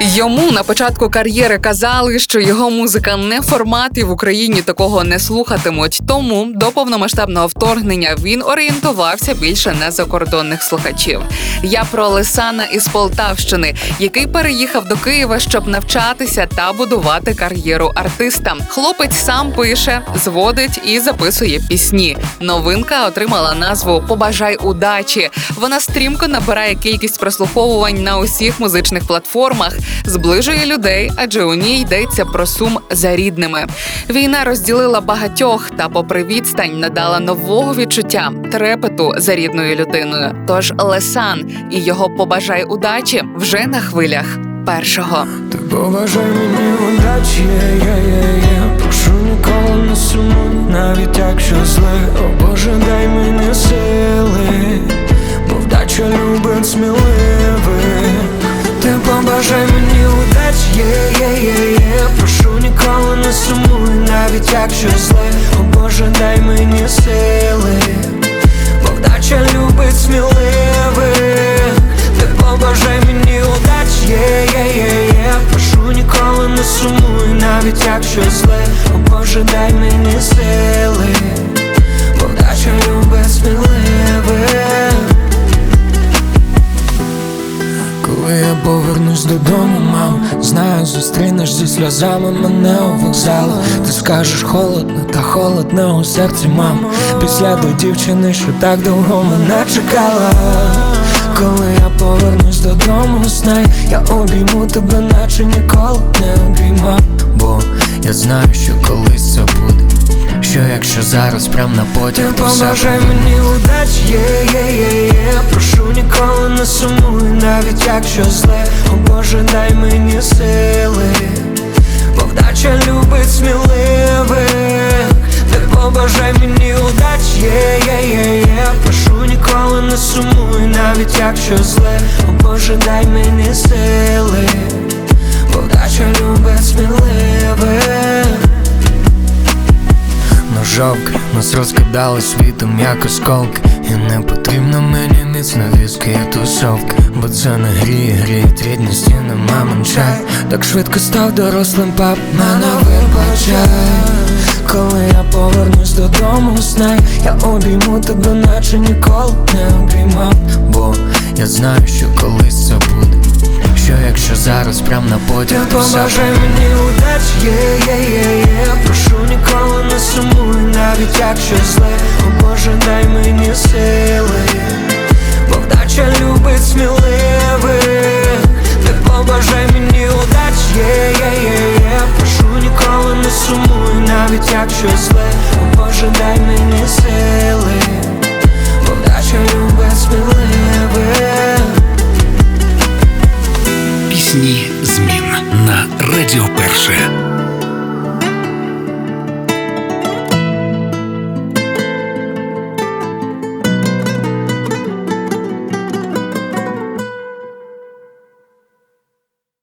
Йому на початку кар'єри казали, що його музика не формат і в Україні такого не слухатимуть. Тому до повномасштабного вторгнення він орієнтувався більше на закордонних слухачів. Я про Лисана із Полтавщини, який переїхав до Києва, щоб навчатися та будувати кар'єру артиста. Хлопець сам пише, зводить і записує пісні. Новинка отримала назву Побажай удачі. Вона стрімко набирає кількість прослуховувань на усіх музичних платформах, зближує людей, адже у ній йдеться про сум за рідними. Війна розділила багатьох та, попри відстань, надала нового відчуття трепету за рідною людиною. Тож Лесан і його побажай удачі вже на хвилях першого. Ти побажай мені удачі, є, є, є. Прошу ніколи не сумуй, навіть якщо зле, о Боже, дай мені сили, бо вдача любить сміливих. Якщо зле, о Боже, дай мені сили, бо вдача любить сміливих. Ти побажай мені удачі, є, є, є, є. Прошу ніколи не сумуй, навіть якщо зле, о Боже, дай мені сили, бо вдача любить сміливих. Повернусь додому, мам, знаю, зустрінеш зі сльозами мене у вокзалу. Ти скажеш холодно, та холодно у серці, мам. Після до дівчини, що так довго мене чекала. Коли я повернусь додому, знай, я обійму тебе, наче ніколи не обіймав. Бо я знаю, що колись це буде. Що якщо зараз прям на потяг, то побажай мені удачі, є, є, є, ніколи не сумуй, навіть якщо зле, о Боже, дай мені сили, бо вдача любить сміливих. Ти побажай мені удачі, є, є, є, є. Прошу ніколи не сумуй, навіть якщо зле, о Боже, дай мені сили, бо вдача любить Нас розкидали світом, як осколки. І не потрібно мені міцна візки і тусовка. Бо це не гріє, гріють рідні стіни, мамин чай. Так швидко став дорослим пап, мене вибачай. Коли я повернусь додому, знай Я обійму тебе, наче ніколи не обіймав. Бо я знаю, що колись це буде що якщо зараз прям на потяг Ти побажай мені удачі, є, є, є, є. Прошу ніколи не сумуй, навіть якщо зле. О Боже, дай мені сили на Радіо Перше.